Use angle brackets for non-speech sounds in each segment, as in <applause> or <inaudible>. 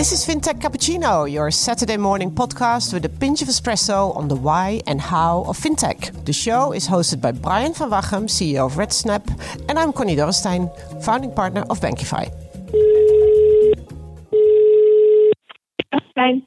This is FinTech Cappuccino, your Saturday morning podcast with a pinch of espresso on the why and how of FinTech. The show is hosted by Brian van Wachem, CEO of RedSnap, and I'm Connie Dorrestein, founding partner of Bankify. Fine.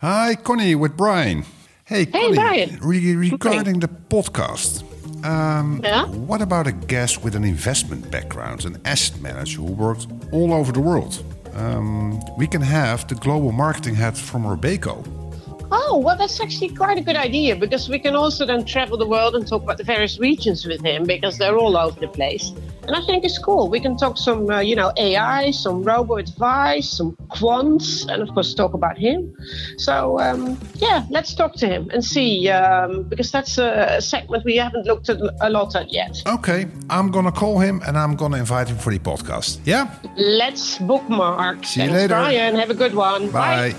Hi, Connie with Brian. Hey, Connie, Brian. re- regarding the podcast, um, Yeah? what about a guest with an investment background, an asset manager who worked all over the world? Um, we can have the global marketing head from Robeco. Oh, well, that's actually quite a good idea because we can also then travel the world and talk about the various regions with him because they're all over the place. And I think it's cool. We can talk some, uh, you know, AI, some robo advice, some quants, and of course talk about him. So um, yeah, let's talk to him and see um, because that's a segment we haven't looked at a lot at yet. Okay, I'm gonna call him and I'm gonna invite him for the podcast. Yeah? Let's bookmark. See you Thanks, later. Brian. Have a good one. Bye.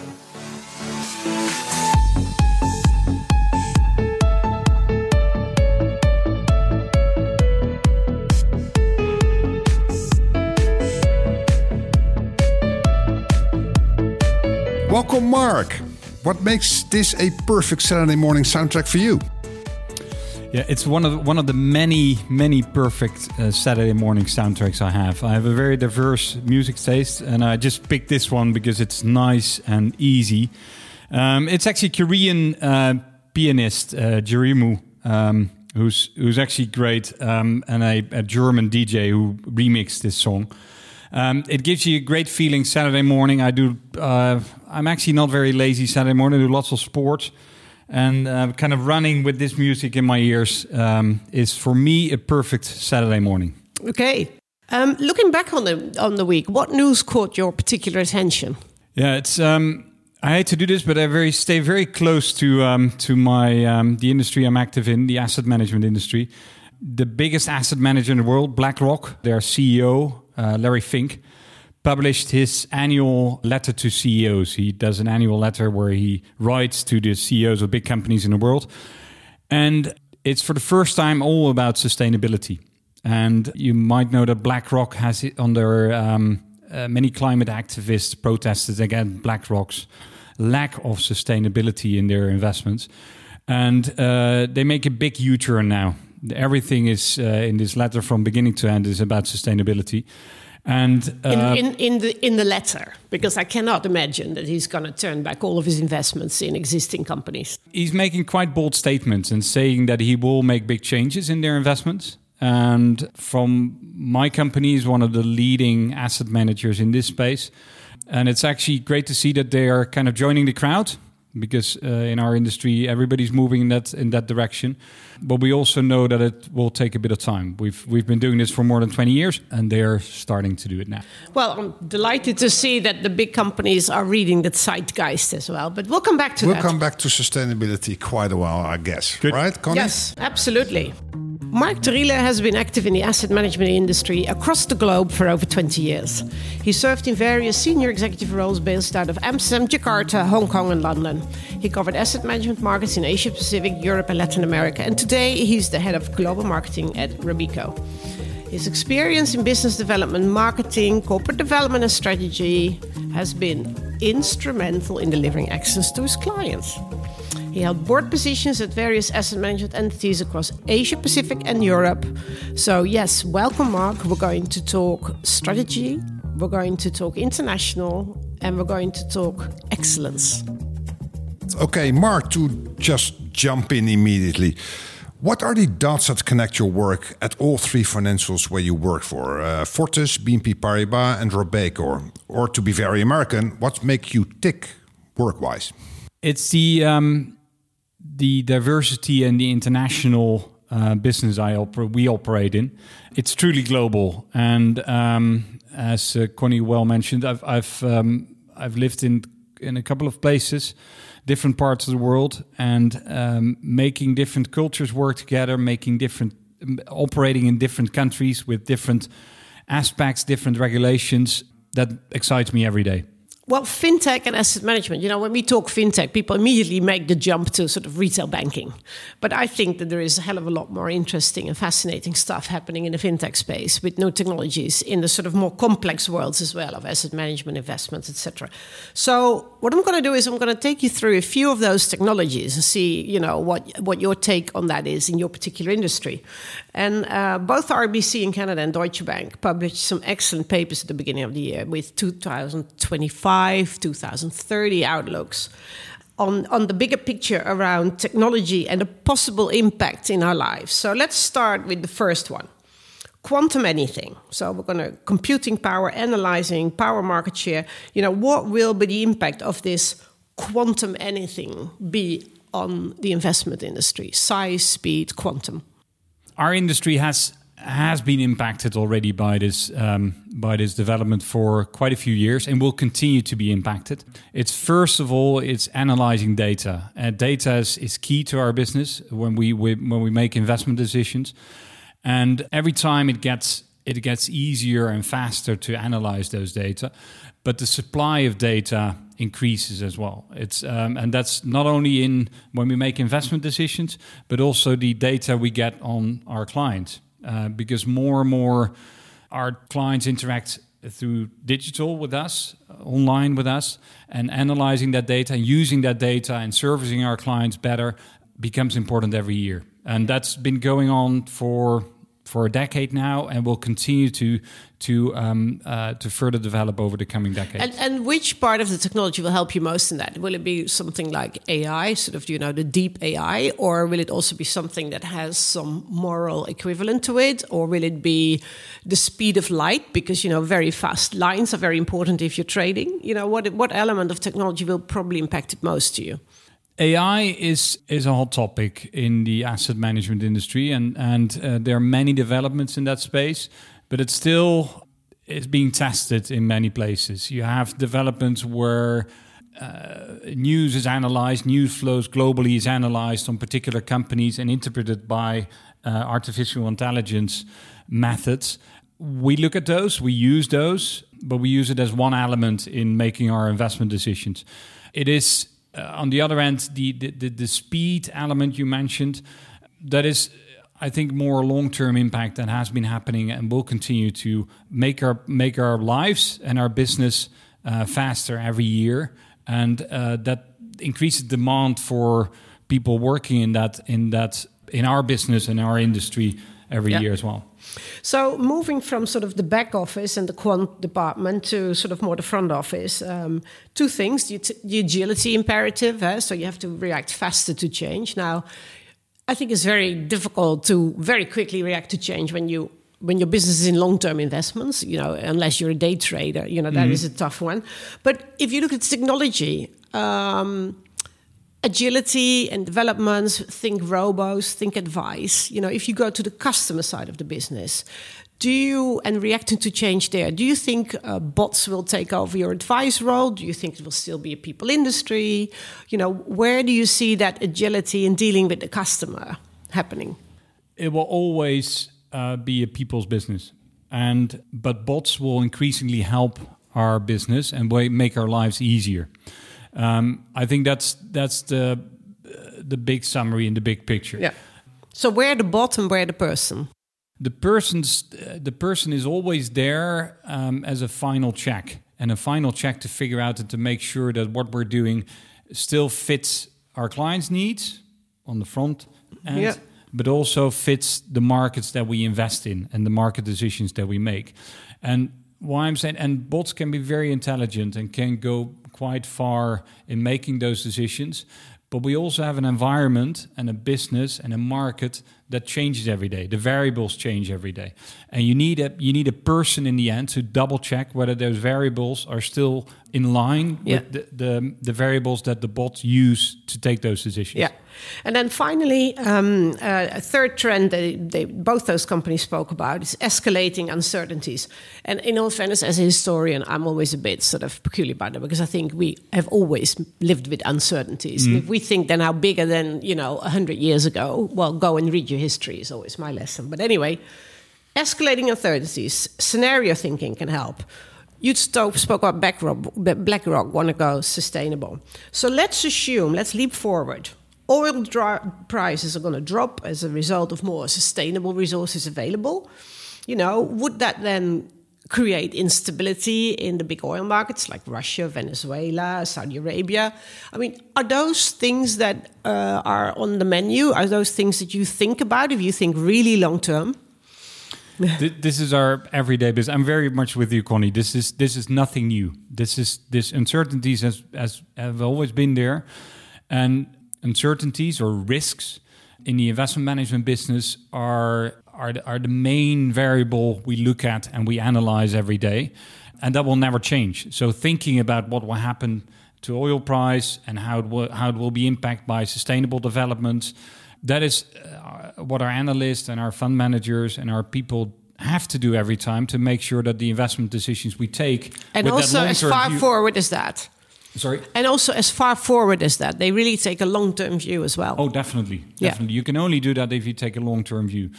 Welcome, Mark. What makes this a perfect Saturday morning soundtrack for you? Yeah, it's one of the, one of the many many perfect uh, Saturday morning soundtracks I have. I have a very diverse music taste, and I just picked this one because it's nice and easy. Um, it's actually Korean uh, pianist uh, Yiruma, um, who's who's actually great, um, and a, a German DJ who remixed this song. Um, it gives you a great feeling Saturday morning. I do. Uh, I'm actually not very lazy Saturday morning. I do lots of sports, and uh, kind of running with this music in my ears um, is for me a perfect Saturday morning. Okay. Um, looking back on the on the week, what news caught your particular attention? Yeah, it's. Um, I hate to do this, but I very stay very close to um, to my um, the industry I'm active in, the asset management industry. The biggest asset manager in the world, BlackRock, their CEO uh, Larry Fink, published his annual letter to CEOs. He does an annual letter where he writes to the CEOs of big companies in the world, and it's for the first time all about sustainability. And you might know that BlackRock has it their um, uh, many climate activists protested against BlackRock's lack of sustainability in their investments, and uh, they make a big U-turn now. Everything is uh, in this letter from beginning to end is about sustainability, and In, uh, in, in the in the letter, because I cannot imagine that he's going to turn back all of his investments in existing companies. he's making quite bold statements and saying that he will make big changes in their investments. And from my company is one of the leading asset managers in this space. And it's actually great to see that they are kind of joining the crowd because uh, in our industry everybody's moving in that in that direction. But we also know that it will take a bit of time. We've we've been doing this for more than 20 years and they're starting to do it now. Well, I'm delighted to see that the big companies are reading the zeitgeist as well. But we'll come back to that. We'll that. come back to sustainability quite a while, I guess. Good. Right, Connie? Yes, absolutely. Mark Terile has been active in the asset management industry across the globe for over 20 years. He served in various senior executive roles based out of Amsterdam, Jakarta, Hong Kong, and London. He covered asset management markets in Asia Pacific, Europe, and Latin America. And today he's the head of global marketing at Robeco. His experience in business development, marketing, corporate development, and strategy has been instrumental in delivering access to his clients. He held board positions at various asset management entities across Asia Pacific and Europe. So, yes, welcome, Mark. We're going to talk strategy, we're going to talk international, and we're going to talk excellence. Okay, Mark, to just jump in immediately. What are the dots that connect your work at all three financials where you work for? Uh, Fortis, BNP Paribas, and Robeco. Or to be very American, what makes you tick work-wise? It's the um, the diversity and the international uh, business I oper- we operate in. It's truly global, and um, as uh, Connie well mentioned, I've I've um, I've lived in in a couple of places, different parts of the world, and um, making different cultures work together, making different operating in different countries with different aspects, different regulations. That excites me every day. Well, fintech and asset management, you know, when we talk fintech, people immediately make the jump to sort of retail banking. But I think that there is a hell of a lot more interesting and fascinating stuff happening in the fintech space with new technologies in the sort of more complex worlds as well of asset management, investments, etc. So, what I'm going to do is I'm going to take you through a few of those technologies and see, you know, what what your take on that is in your particular industry. And uh, both RBC in Canada and Deutsche Bank published some excellent papers at the beginning of the year with 2025 2030 outlooks on, on the bigger picture around technology and the possible impact in our lives. So let's start with the first one quantum anything. So we're going to computing power, analyzing power market share. You know, what will be the impact of this quantum anything be on the investment industry? Size, speed, quantum. Our industry has has been impacted already by this um, by this development for quite a few years and will continue to be impacted. It's first of all it's analyzing data. And data is, is key to our business when we, we when we make investment decisions. And every time it gets it gets easier and faster to analyze those data, but the supply of data increases as well. It's um, and that's not only in when we make investment decisions, but also the data we get on our clients. Uh, because more and more our clients interact through digital with us, online with us, and analyzing that data and using that data and servicing our clients better becomes important every year. And that's been going on for for a decade now, and will continue to to um, uh, to further develop over the coming decades. And, and, which part of the technology will help you most in that? Will it be something like AI, sort of you know the deep AI, or will it also be something that has some moral equivalent to it, or will it be the speed of light? Because you know very fast lines are very important if you're trading. You know what what element of technology will probably impact it most to you? AI is is a hot topic in the asset management industry, and and uh, there are many developments in that space, but it's still is being tested in many places. You have developments where uh, news is analyzed, news flows globally is analyzed on particular companies and interpreted by uh, artificial intelligence methods. We look at those, we use those, but we use it as one element in making our investment decisions. It is on the other end, the, the, the speed element you mentioned, that is, I think, more long term impact that has been happening and will continue to make our make our lives and our business uh, faster every year, and uh, that increases demand for people working in that in that in our business and our industry every yeah. year as well. So moving from sort of the back office and the quant department to sort of more the front office, um, two things: the, the agility imperative. Eh? So you have to react faster to change. Now, I think it's very difficult to very quickly react to change when you when your business is in long-term investments, you know, unless you're a day trader, you know, that mm -hmm. is a tough one. But if you look at technology, um, agility and developments, think robos, think advice. You know, if you go to the customer side of the business, do you, and reacting to change there, do you think uh, bots will take over your advice role? Do you think it will still be a people industry? You know, where do you see that agility in dealing with the customer happening? It will always uh, be a people's business. And, but bots will increasingly help our business and make our lives easier. Um, I think that's that's the the big summary in the big picture. Yeah. So where the bottom, where the person? The person's the person is always there um, as a final check and a final check to figure out and to make sure that what we're doing still fits our clients' needs on the front end, yeah. but also fits the markets that we invest in and the market decisions that we make. And why I'm saying, and bots can be very intelligent and can go quite far in making those decisions. But we also have an environment and a business and a market that changes every day. The variables change every day, and you need a you need a person in the end to double check whether those variables are still in line yeah. with the, the, the variables that the bots use to take those decisions. Yeah, and then finally, um, uh, a third trend that they, both those companies spoke about is escalating uncertainties. And in all fairness, as a historian, I'm always a bit sort of peculiar about that because I think we have always lived with uncertainties. Mm. If we think they're now bigger than you know hundred years ago, well, go and read your history is always my lesson. But anyway, escalating uncertainties, scenario thinking can help You spoke about BlackRock, BlackRock want to go sustainable. So let's assume, let's leap forward. Oil dri- prices are going to drop as a result of more sustainable resources available. You know, would that then create instability in the big oil markets like Russia, Venezuela, Saudi Arabia. I mean, are those things that uh, are on the menu? Are those things that you think about if you think really long term? this is our everyday business. I'm very much with you, Connie. This is this is nothing new. This is this uncertainties has, has have always been there, and uncertainties or risks in the investment management business are are the, are the main variable we look at and we analyze every day, and that will never change. So thinking about what will happen to oil price and how it will, how it will be impacted by sustainable developments, that is uh, what our analysts and our fund managers and our people have to do every time to make sure that the investment decisions we take and also as far view, forward as that Sorry. And also as far forward as that, they really take a long term view as well. Oh, definitely, definitely. Yeah. You can only do that if you take a long term view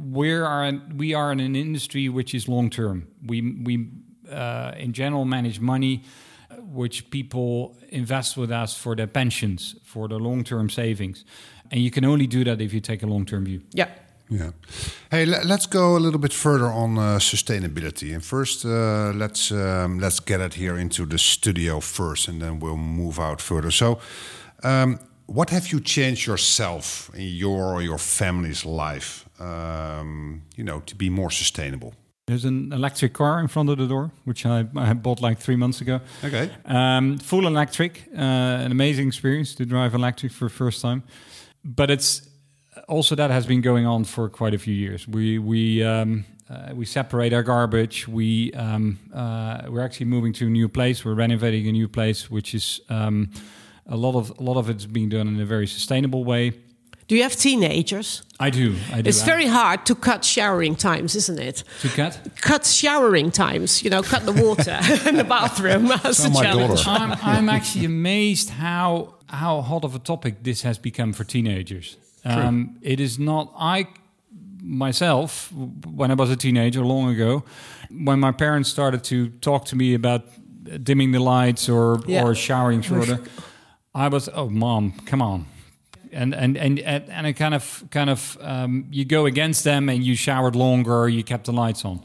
we are we are in an industry which is long term. We we uh, in general manage money uh, which people invest with us for their pensions, for their long term savings, and you can only do that if you take a long term view. Yeah. Yeah. Hey, let's go a little bit further on uh, sustainability. And first, uh, let's um, let's get it here into the studio first, and then we'll move out further. So, um, what have you changed yourself in your or your family's life um, you know, to be more sustainable? There's an electric car in front of the door, which I, I bought like three months ago. Okay. Um, full electric, uh, an amazing experience to drive electric for the first time. But it's also that has been going on for quite a few years. We we um, uh, we separate our garbage. We um, uh, we're actually moving to a new place. We're renovating a new place, which is um, a lot of a lot of it's being done in a very sustainable way. Do you have teenagers? I do. I do. It's very hard to cut showering times, isn't it? To cut? Cut showering times. You know, cut the water <laughs> in the bathroom. <laughs> That's oh, challenge. I'm, I'm, actually amazed how how hot of a topic this has become for teenagers. Um, it is not. I myself, when I was a teenager long ago, when my parents started to talk to me about dimming the lights or yeah. or showering shorter, <laughs> I was, oh, mom, come on and and and and it kind of kind of um, you go against them and you showered longer, you kept the lights on.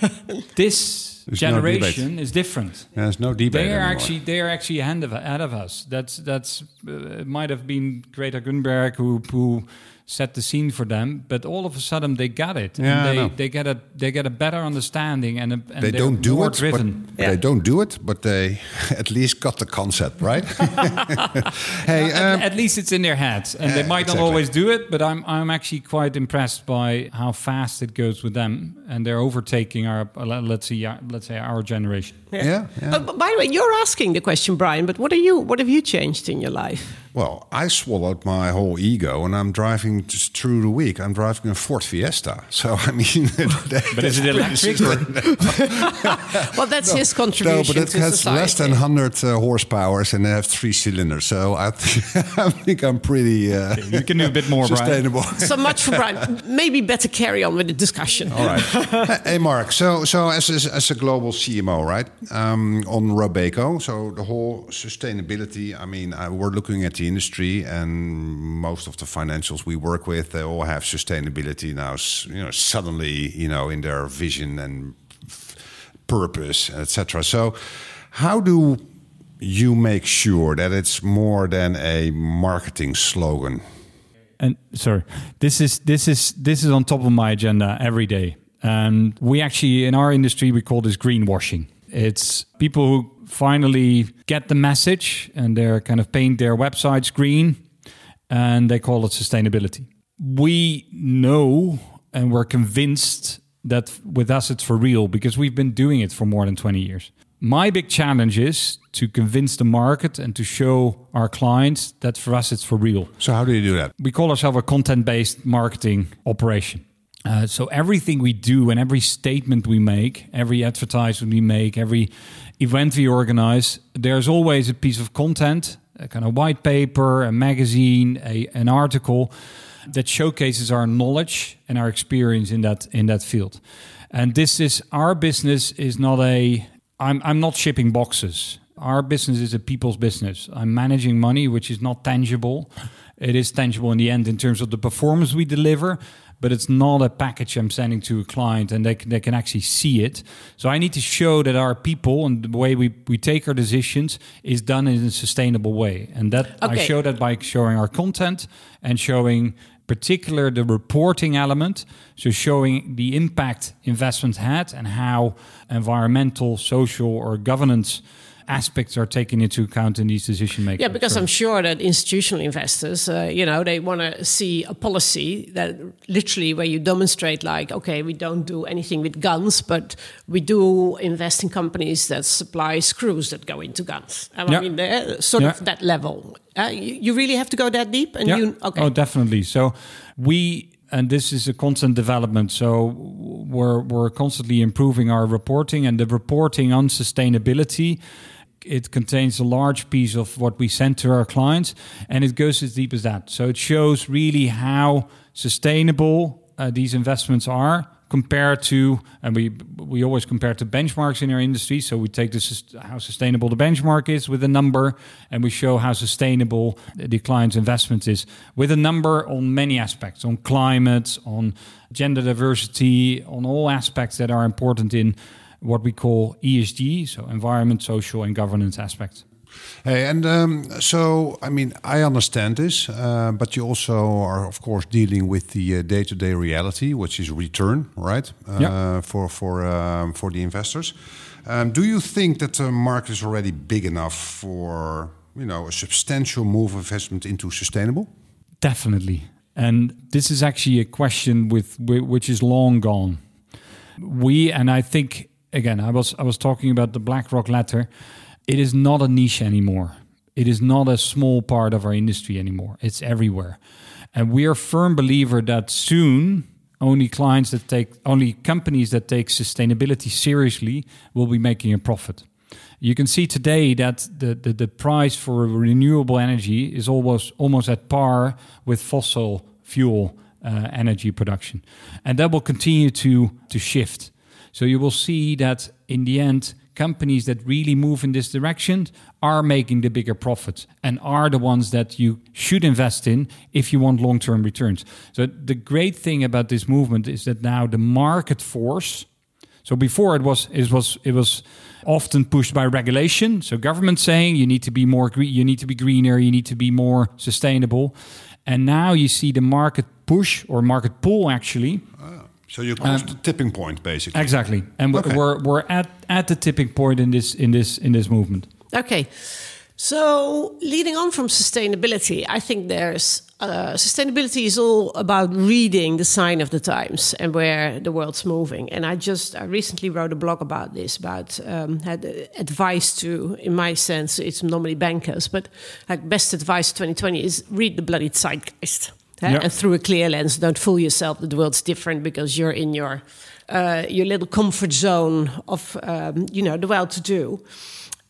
<laughs> this there's generation no is different. Yeah, there's no debate. They are anymore. actually they are actually ahead of ahead of us. That's that's uh, it might have been Greta Thunberg who who set the scene for them. But all of a sudden, they got it. Yeah, they, they get a they get a better understanding and, a, and they don't do it. Driven. But, yeah. They don't do it, but they <laughs> at least got the concept right. <laughs> hey, um, at, at, least it's in their heads, and they might exactly. not always do it. But I'm I'm actually quite impressed by how fast it goes with them, and they're overtaking our let's see let's say our generation. Yeah. yeah, yeah. Uh, by the way, you're asking the question, Brian. But what are you? What have you changed in your life? Well, I swallowed my whole ego, and I'm driving just through the week. I'm driving a Ford Fiesta, <laughs> so I mean, <laughs> but is it electric? <laughs> well, that's no, his contribution. No, but it has society. less than 100 uh, horsepower, and it has three cylinders. So I, th- I think I'm pretty. Uh, okay, you can do a bit more, sustainable. Brian. so much for Brian. Maybe better carry on with the discussion. All right. hey, Mark. So, so as a, as a global CMO, right, um, on Robeco, so the whole sustainability. I mean, uh, we're looking at the industry, and most of the financials we work with, they all have sustainability now. You know, suddenly, you know, in their vision and purpose, etc. So, how do you make sure that it's more than a marketing slogan? And sorry, this is this is this is on top of my agenda every day. And we actually in our industry we call this greenwashing. It's people who finally get the message and they're kind of paint their websites green and they call it sustainability. We know and we're convinced that with us it's for real because we've been doing it for more than 20 years. My big challenge is to convince the market and to show our clients that for us it's for real. So, how do you do that? We call ourselves a content based marketing operation. Uh, so everything we do and every statement we make, every advertisement we make, every event we organize, there's always a piece of content, a kind of white paper, a magazine, a, an article that showcases our knowledge and our experience in that in that field. And this is our business is not a I'm I'm not shipping boxes. Our business is a people's business. I'm managing money, which is not tangible. It is tangible in the end in terms of the performance we deliver, but it's not a package I'm sending to a client and they can, they can actually see it. So I need to show that our people and the way we, we take our decisions is done in a sustainable way. And that I show that by showing our content and showing particular the reporting element so showing the impact investment had and how environmental social or governance aspects are taken into account in these decision making Yeah, because I'm sure that institutional investors, uh, you know, they want to see a policy that literally where you demonstrate, like, okay, we don't do anything with guns, but we do invest in companies that supply screws that go into guns. And Yeah. I mean, they're sort Yeah. of that level. Uh, you, you really have to go that deep, and yeah. you okay? Oh, definitely. So we and this is a constant development. So we're we're constantly improving our reporting and the reporting on sustainability. It contains a large piece of what we send to our clients, and it goes as deep as that. So it shows really how sustainable uh, these investments are compared to, and we we always compare to benchmarks in our industry. So we take this how sustainable the benchmark is with a number, and we show how sustainable the client's investment is with a number on many aspects, on climate, on gender diversity, on all aspects that are important in what we call ESG, so environment, social, and governance aspects. Hey, and um, so I mean, I understand this, uh, but you also are, of course, dealing with the uh, day-to-day reality, which is return, right? Uh, Yeah. For for um, for the investors. Um, do you think that the market is already big enough for you know a substantial move of investment into sustainable? Definitely. And this is actually a question with which is long gone. We and I think again, I was I was talking about the BlackRock letter. It is not a niche anymore. It is not a small part of our industry anymore. It's everywhere. And we are firm believer that soon only clients that take only companies that take sustainability seriously will be making a profit. You can see today that the, the, the price for renewable energy is almost almost at par with fossil fuel uh, energy production, and that will continue to to shift. So you will see that in the end, companies that really move in this direction are making the bigger profits and are the ones that you should invest in if you want long-term returns. So the great thing about this movement is that now the market force so before it was it was it was often pushed by regulation. So government saying you need to be more you need to be greener, you need to be more sustainable. And now you see the market push or market pull actually. So you crossed the tipping point, basically. Exactly. And we're Okay. we're, we're at at the tipping point in this in this in this movement. Okay. So, leading on from sustainability, I think there's uh, sustainability is all about reading the sign of the times and where the world's moving. And I just I recently wrote a blog about this, about um, had uh, advice to, in my sense, it's normally bankers, but like best advice 2020 is read the bloody zeitgeist. And through a clear lens, don't fool yourself that the world's different because you're in your uh, your little comfort zone of um, you know the well-to-do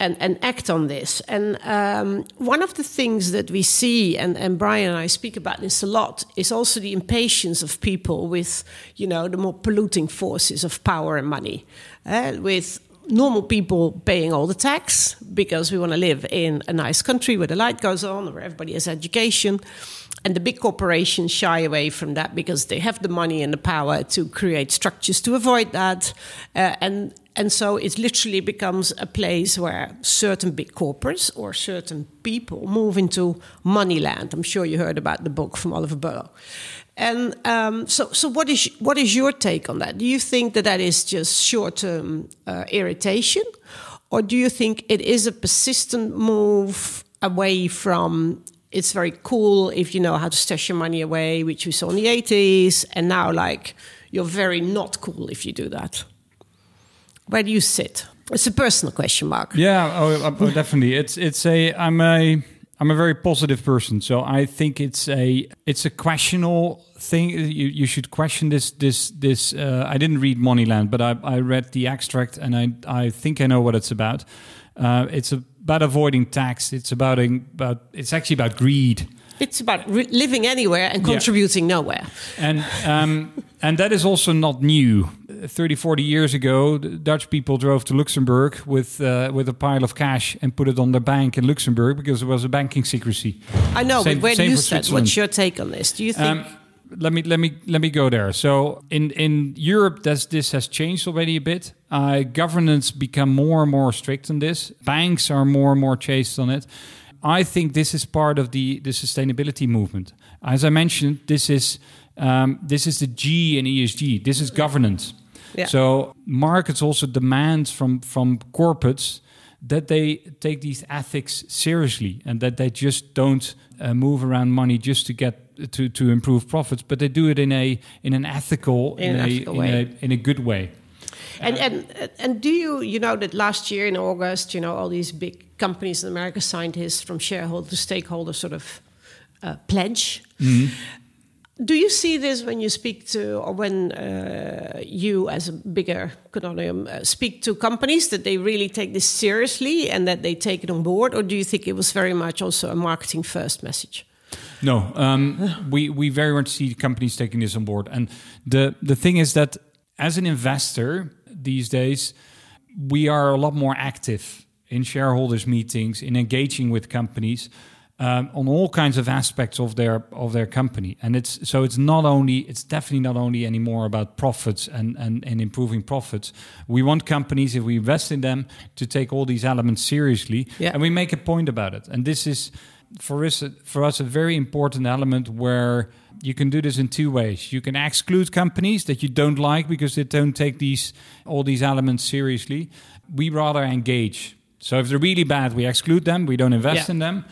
and, and act on this. And um, one of the things that we see, and, and Brian and I speak about this a lot, is also the impatience of people with, you know, the more polluting forces of power and money. Uh, with normal people paying all the tax because we want to live in a nice country where the light goes on, where everybody has education. And the big corporations shy away from that because they have the money and the power to create structures to avoid that. Uh, and and so it literally becomes a place where certain big corporates or certain people move into money land. I'm sure you heard about the book from Oliver Bullough. And um, so, so what is what is your take on that? Do you think that that is just short-term uh, irritation, or do you think it is a persistent move away from? It's very cool if you know how to stash your money away, which we saw in the 80s, and now like you're very not cool if you do that. Where do you sit? It's a personal question, Mark. Yeah, oh, oh, definitely. It's it's a I'm a I'm a very positive person, so I think it's a it's a questionable thing. You you should question this this this. Uh, I didn't read Moneyland, but I I read the extract, and I I think I know what it's about. Uh, it's about avoiding tax. It's about about it's actually about greed It's about re- living anywhere and contributing yeah. nowhere. And um, <laughs> and that is also not new. 30, 40 years ago, Dutch people drove to Luxembourg with uh, with a pile of cash and put it on their bank in Luxembourg because there was a banking secrecy. I know, same, but where do you stand? What's your take on this? Do you think? Um, let me let me let me go there. So in in Europe, that's, this has changed already a bit. Uh, governance become more and more strict on this. Banks are more and more chased on it. I think this is part of the the sustainability movement. As I mentioned, this is um, this is the G in ESG. This is governance. Yeah. So markets also demand from from corporates that they take these ethics seriously and that they just don't uh, move around money just to get to, to improve profits, but they do it in a in an ethical in, in, a, ethical in a, in a good way. And and and do you you know that last year in August, you know, all these big companies in America signed his from shareholder to stakeholder sort of uh, pledge. Mm -hmm. Do you see this when you speak to, or when uh, you, as a bigger consortium, uh, speak to companies that they really take this seriously and that they take it on board, or do you think it was very much also a marketing first message? No, um, we we very much see companies taking this on board, and the the thing is that as an investor these days, we are a lot more active in shareholders meetings, in engaging with companies um, on all kinds of aspects of their of their company. And it's so it's not only it's definitely not only anymore about profits and, and, and improving profits. We want companies if we invest in them to take all these elements seriously, yeah. and we make a point about it. And this is for us for us a very important element where you can do this in two ways. You can exclude companies that you don't like because they don't take these all these elements seriously. We rather engage. So if they're really bad, we exclude them. We don't invest yeah. in them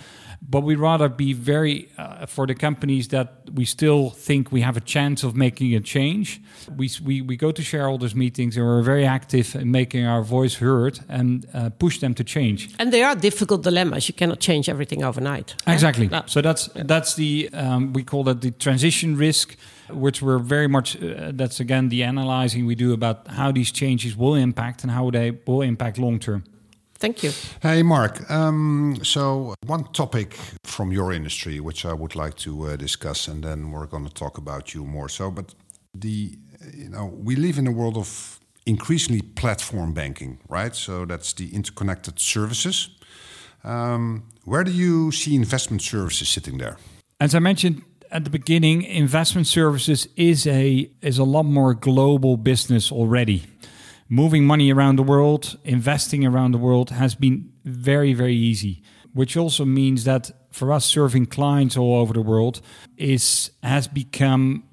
but we'd rather be very uh, for the companies that we still think we have a chance of making a change. We, we, we go to shareholders meetings and we're very active in making our voice heard and uh, push them to change. And they are difficult dilemmas. You cannot change everything overnight. Exactly. No. So that's that's the um, we call that the transition risk which we're very much uh, that's again the analyzing we do about how these changes will impact and how they will impact long term Thank you. Hey, Mark. Um, so, one topic from your industry, which I would like to uh, discuss, and then we're going to talk about you more. So, but the, you know, we live in a world of increasingly platform banking, right? So, that's the interconnected services. Um, where do you see investment services sitting there? As I mentioned at the beginning, investment services is a is a lot more global business already moving money around the world, investing around the world has been very, very easy, which also means that for us serving clients all over the world is has become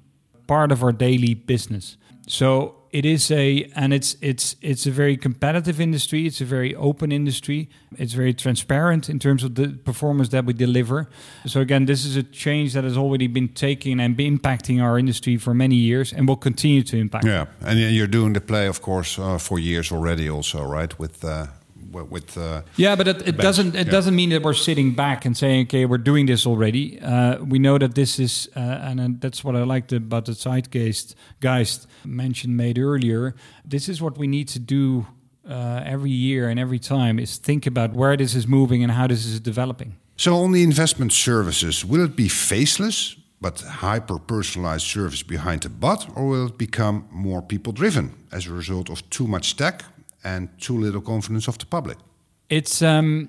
part of our daily business. So it is a and it's it's it's a very competitive industry. It's a very open industry. It's very transparent in terms of the performance that we deliver. So again this is a change that has already been taking and been impacting our industry for many years and will continue to impact. Yeah and you're doing the play of course uh, for years already also right with uh, with uh, yeah but it, it doesn't it yeah. doesn't mean that we're sitting back and saying okay we're doing this already. Uh, we know that this is uh, and, that's what i liked about the zeitgeist geist mentioned made earlier. This is what we need to do uh, every year and every time is think about where this is moving and how this is developing. So on the investment services will it be faceless but hyper personalized service behind the bot, or will it become more people driven as a result of too much tech and too little confidence of the public? It's um,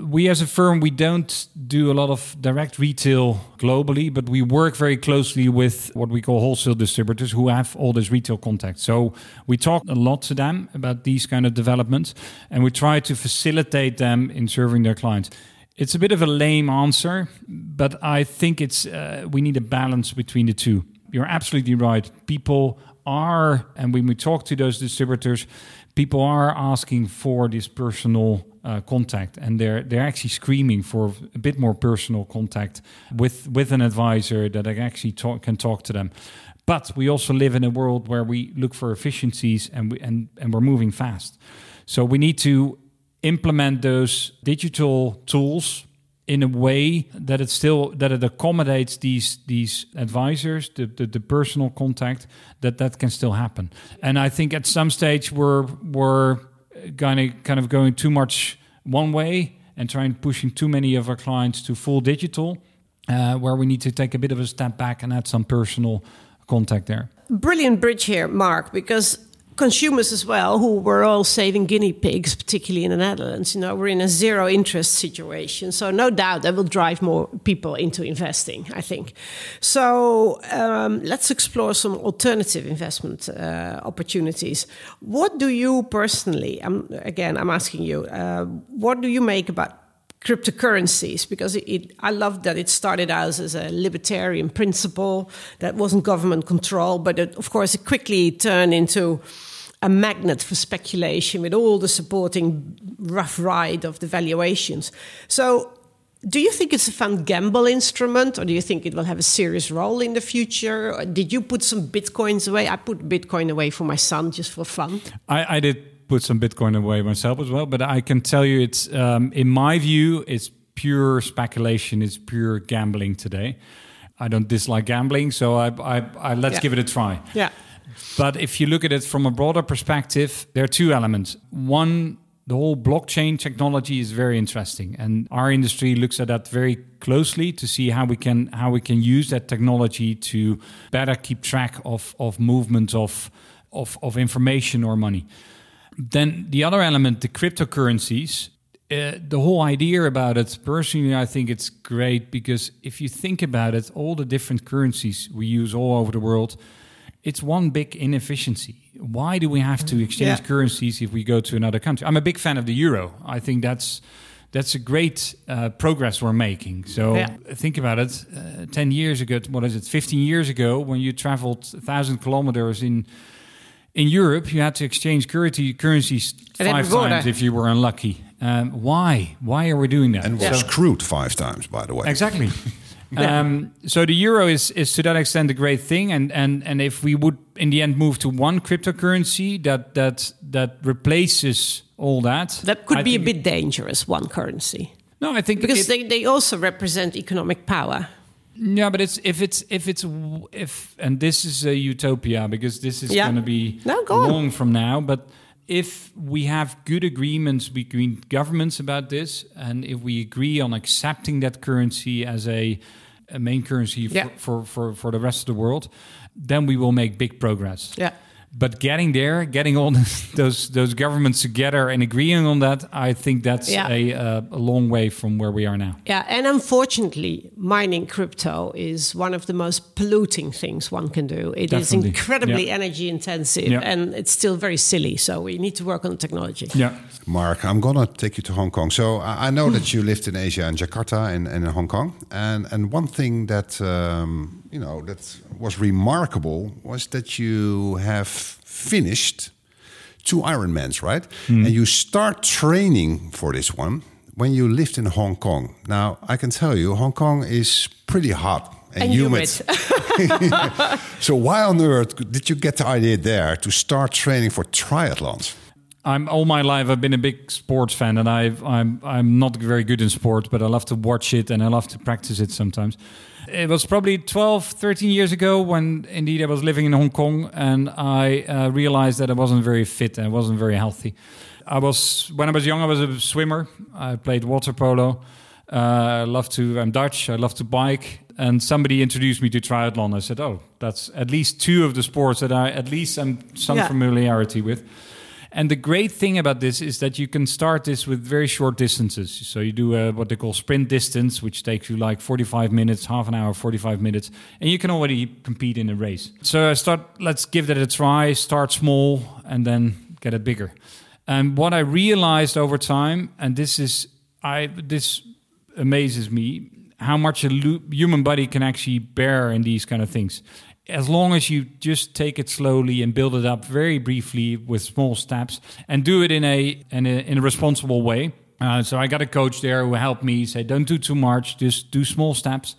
we as a firm we don't do a lot of direct retail globally, but we work very closely with what we call wholesale distributors who have all this retail contact. So we talk a lot to them about these kind of developments, and we try to facilitate them in serving their clients. It's a bit of a lame answer, but I think it's uh, we need a balance between the two. You're absolutely right. People are, and when we talk to those distributors, people are asking for this personal uh, contact and they're they're actually screaming for a bit more personal contact with with an advisor that actually talk, can talk to them. But we also live in a world where we look for efficiencies and we, and and we're moving fast. So we need to implement those digital tools in a way that it still that it accommodates these these advisors the, the, the personal contact that that can still happen and i think at some stage we're we're kind of kind of going too much one way and trying pushing too many of our clients to full digital uh, where we need to take a bit of a step back and add some personal contact there. Brilliant bridge here, Mark, because consumers as well, who were all saving guinea pigs, particularly in the Netherlands, you know, we're in a zero interest situation. So no doubt that will drive more people into investing, I think. So um, let's explore some alternative investment uh, opportunities. What do you personally, I'm, again, I'm asking you, uh, what do you make about cryptocurrencies because it, it, I love that it started out as a libertarian principle that wasn't government control, but it, of course it quickly turned into a magnet for speculation with all the supporting rough ride of the valuations. So, do you think it's a fun gamble instrument, or do you think it will have a serious role in the future? Or did you put some bitcoins away? I put Bitcoin away for my son just for fun. I, I did put some Bitcoin away myself as well. But I can tell you, it's um, in my view, it's pure speculation. It's pure gambling today. I don't dislike gambling, so I, I, I let's Yeah. give it a try. Yeah. But if you look at it from a broader perspective, there are two elements. One, the whole blockchain technology is very interesting, and our industry looks at that very closely to see how we can how we can use that technology to better keep track of of movements of of, of information or money. Then the other element, the cryptocurrencies. Uh, the whole idea about it, personally, I think it's great because if you think about it, all the different currencies we use all over the world, it's one big inefficiency. Why do we have to exchange Yeah. currencies if we go to another country? I'm a big fan of the euro. I think that's that's a great uh, progress we're making. So Yeah. think about it. Uh, Ten years ago, what is it? Fifteen years ago, when you traveled a thousand kilometers in in Europe, you had to exchange currency, currencies five border. times if you were unlucky. Um, why? Why are we doing that? And was Yeah. screwed five times, by the way. Exactly. <laughs> <laughs> um, so the euro is, is to that extent a great thing, and, and and if we would in the end move to one cryptocurrency that that that replaces all that, That could I be a bit dangerous, one currency. No, I think Because it- they, they also represent economic power. Yeah, but it's if it's if it's if and this is a utopia because this is Yeah. going to be No, go on. long from now. But if we have good agreements between governments about this, and if we agree on accepting that currency as a, a main currency for, for, for for the rest of the world, then we will make big progress. Yeah. But getting there, getting all <laughs> those those governments together and agreeing on that, I think that's Yeah. a, uh, a long way from where we are now. Yeah, and unfortunately, mining crypto is one of the most polluting things one can do. It is Definitely. incredibly Yeah. energy intensive Yeah. and it's still very silly. So we need to work on the technology. Yeah. Mark, I'm gonna take you to Hong Kong. So I I know that you lived in Asia and Jakarta and, and in Hong Kong, and and one thing that um, you know that was remarkable was that you have finished two Ironmans, right? Hmm. And you start training for this one when you lived in Hong Kong. Now I can tell you, Hong Kong is pretty hot and, And humid. <laughs> <laughs> so why on earth did you get the idea there to start training for triathlons? I'm all my life. I've been a big sports fan, and I've, I'm I'm not very good in sports, but I love to watch it and I love to practice it sometimes. It was probably 12, 13 years ago when indeed I was living in Hong Kong, and I uh, realized that I wasn't very fit and I wasn't very healthy. I was when I was young, I was a swimmer. I played water polo. Uh, I love to. I'm Dutch. I love to bike. And somebody introduced me to triathlon. I said, "Oh, that's at least two of the sports that I at least am some Yeah. familiarity with." And the great thing about this is that you can start this with very short distances. So you do uh, what they call sprint distance, which takes you like 45 minutes, half an hour, 45 minutes, and you can already compete in a race. So I start, let's give that a try, start small, and then get it bigger. And what I realized over time, and this is, I this amazes me, how much a human body can actually bear in these kind of things as long as you just take it slowly and build it up very briefly with small steps and do it in a in a, in a responsible way. Uh, so I got a coach there who helped me say, "Don't do too much. Just do small steps."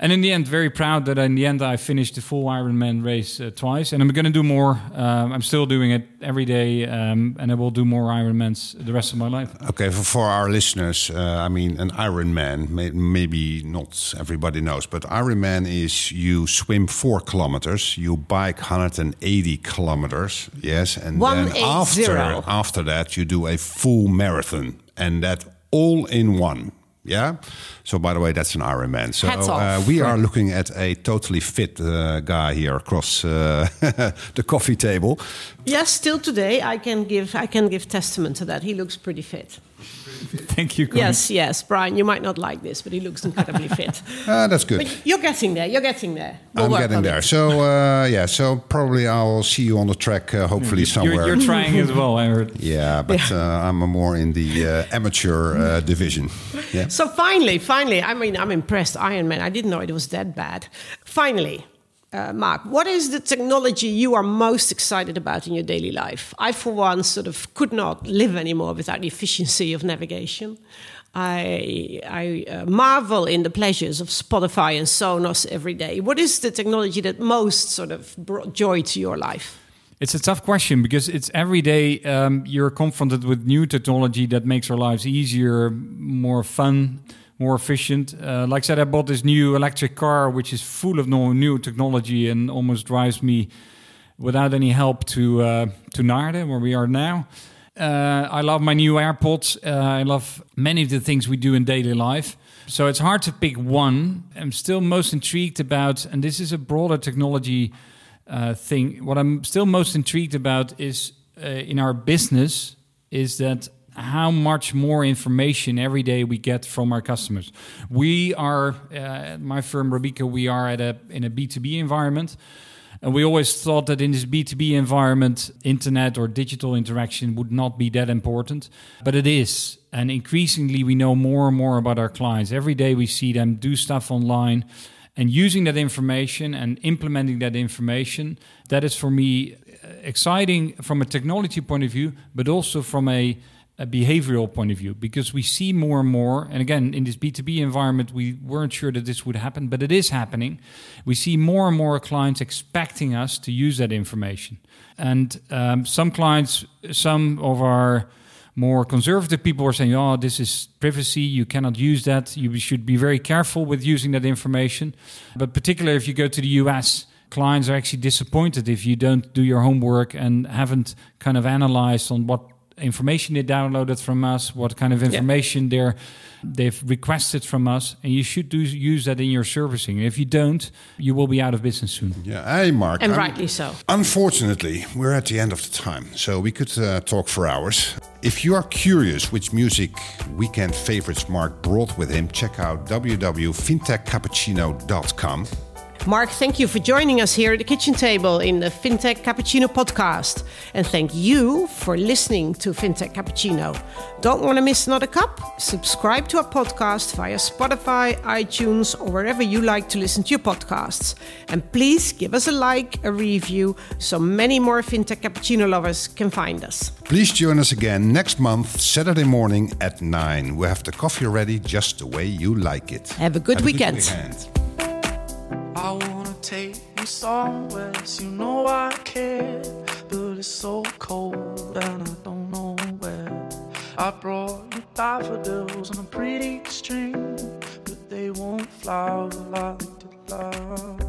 And in the end, very proud that in the end I finished the full Ironman race uh, twice, and I'm going to do more. Um, I'm still doing it every day, um, and I will do more Ironmans the rest of my life. Okay, for, for our listeners, uh, I mean, an Ironman, may, maybe not everybody knows, but Ironman is you swim four kilometers, you bike 180 kilometers, yes, and then 180. after, after that you do a full marathon, and that all in one. Yeah. So, by the way, that's an Iron Man. So, uh, we are looking at a totally fit uh, guy here across uh, <laughs> the coffee table. Yes, still today I can give I can give testament to that. He looks pretty fit. <laughs> Thank you. Connie. Yes, yes, Brian. You might not like this, but he looks incredibly <laughs> fit. Uh, that's good. But you're getting there. You're getting there. We'll I'm getting there. it. So, uh, yeah. So probably I'll see you on the track. Uh, hopefully somewhere. You're, you're trying as well, I heard. <laughs> yeah, but Uh, I'm more in the uh, amateur uh, division. Yeah. So finally, finally, I mean, I'm impressed. Iron Man. I didn't know it was that bad. Finally, uh, Mark, what is the technology you are most excited about in your daily life? I, for one, sort of could not live anymore without the efficiency of navigation. I, I uh, marvel in the pleasures of Spotify and Sonos every day. What is the technology that most sort of brought joy to your life? It's a tough question because it's every day um, you're confronted with new technology that makes our lives easier, more fun, more efficient. Uh, like I said, I bought this new electric car, which is full of no, new technology and almost drives me without any help to uh, to Naarden, where we are now. Uh, I love my new AirPods. Uh, I love many of the things we do in daily life. So it's hard to pick one. I'm still most intrigued about, and this is a broader technology uh, thing. What I'm still most intrigued about is uh, in our business is that how much more information every day we get from our customers. We are, uh, my firm Robeco, we are at a in a B2B environment. And we always thought that in this B2B environment, internet or digital interaction would not be that important, but it is. And increasingly, we know more and more about our clients. Every day we see them do stuff online and using that information and implementing that information. That is for me exciting from a technology point of view, but also from a a behavioral point of view because we see more and more and again in this b2b environment we weren't sure that this would happen but it is happening. We see more and more clients expecting us to use that information. And um, some clients some of our more conservative people are saying oh this is privacy. You cannot use that. You should be very careful with using that information. But particularly if you go to the us clients are actually disappointed if you don't do your homework and haven't kind of analyzed on what information they downloaded from us, what kind of information they're they've requested from us, and you should do use that in your servicing. If you don't, you will be out of business soon. Yeah, hey, Mark. And I'm- rightly so. Unfortunately, we're at the end of the time, so we could uh, talk for hours. If you are curious which music weekend favorites Mark brought with him, check out www.fintechcappuccino.com. Mark, thank you for joining us here at the kitchen table in the FinTech Cappuccino podcast. And thank you for listening to FinTech Cappuccino. Don't want to miss another cup? Subscribe to our podcast via Spotify, iTunes, or wherever you like to listen to your podcasts. And please give us a like, a review, so many more FinTech Cappuccino lovers can find us. Please join us again next month, Saturday morning at 9. We have the coffee ready just the way you like it. Have a good weekend. weekend. I wanna take you somewhere, so you know I care. But it's so cold and I don't know where. I brought you daffodils on a pretty string, but they won't flower like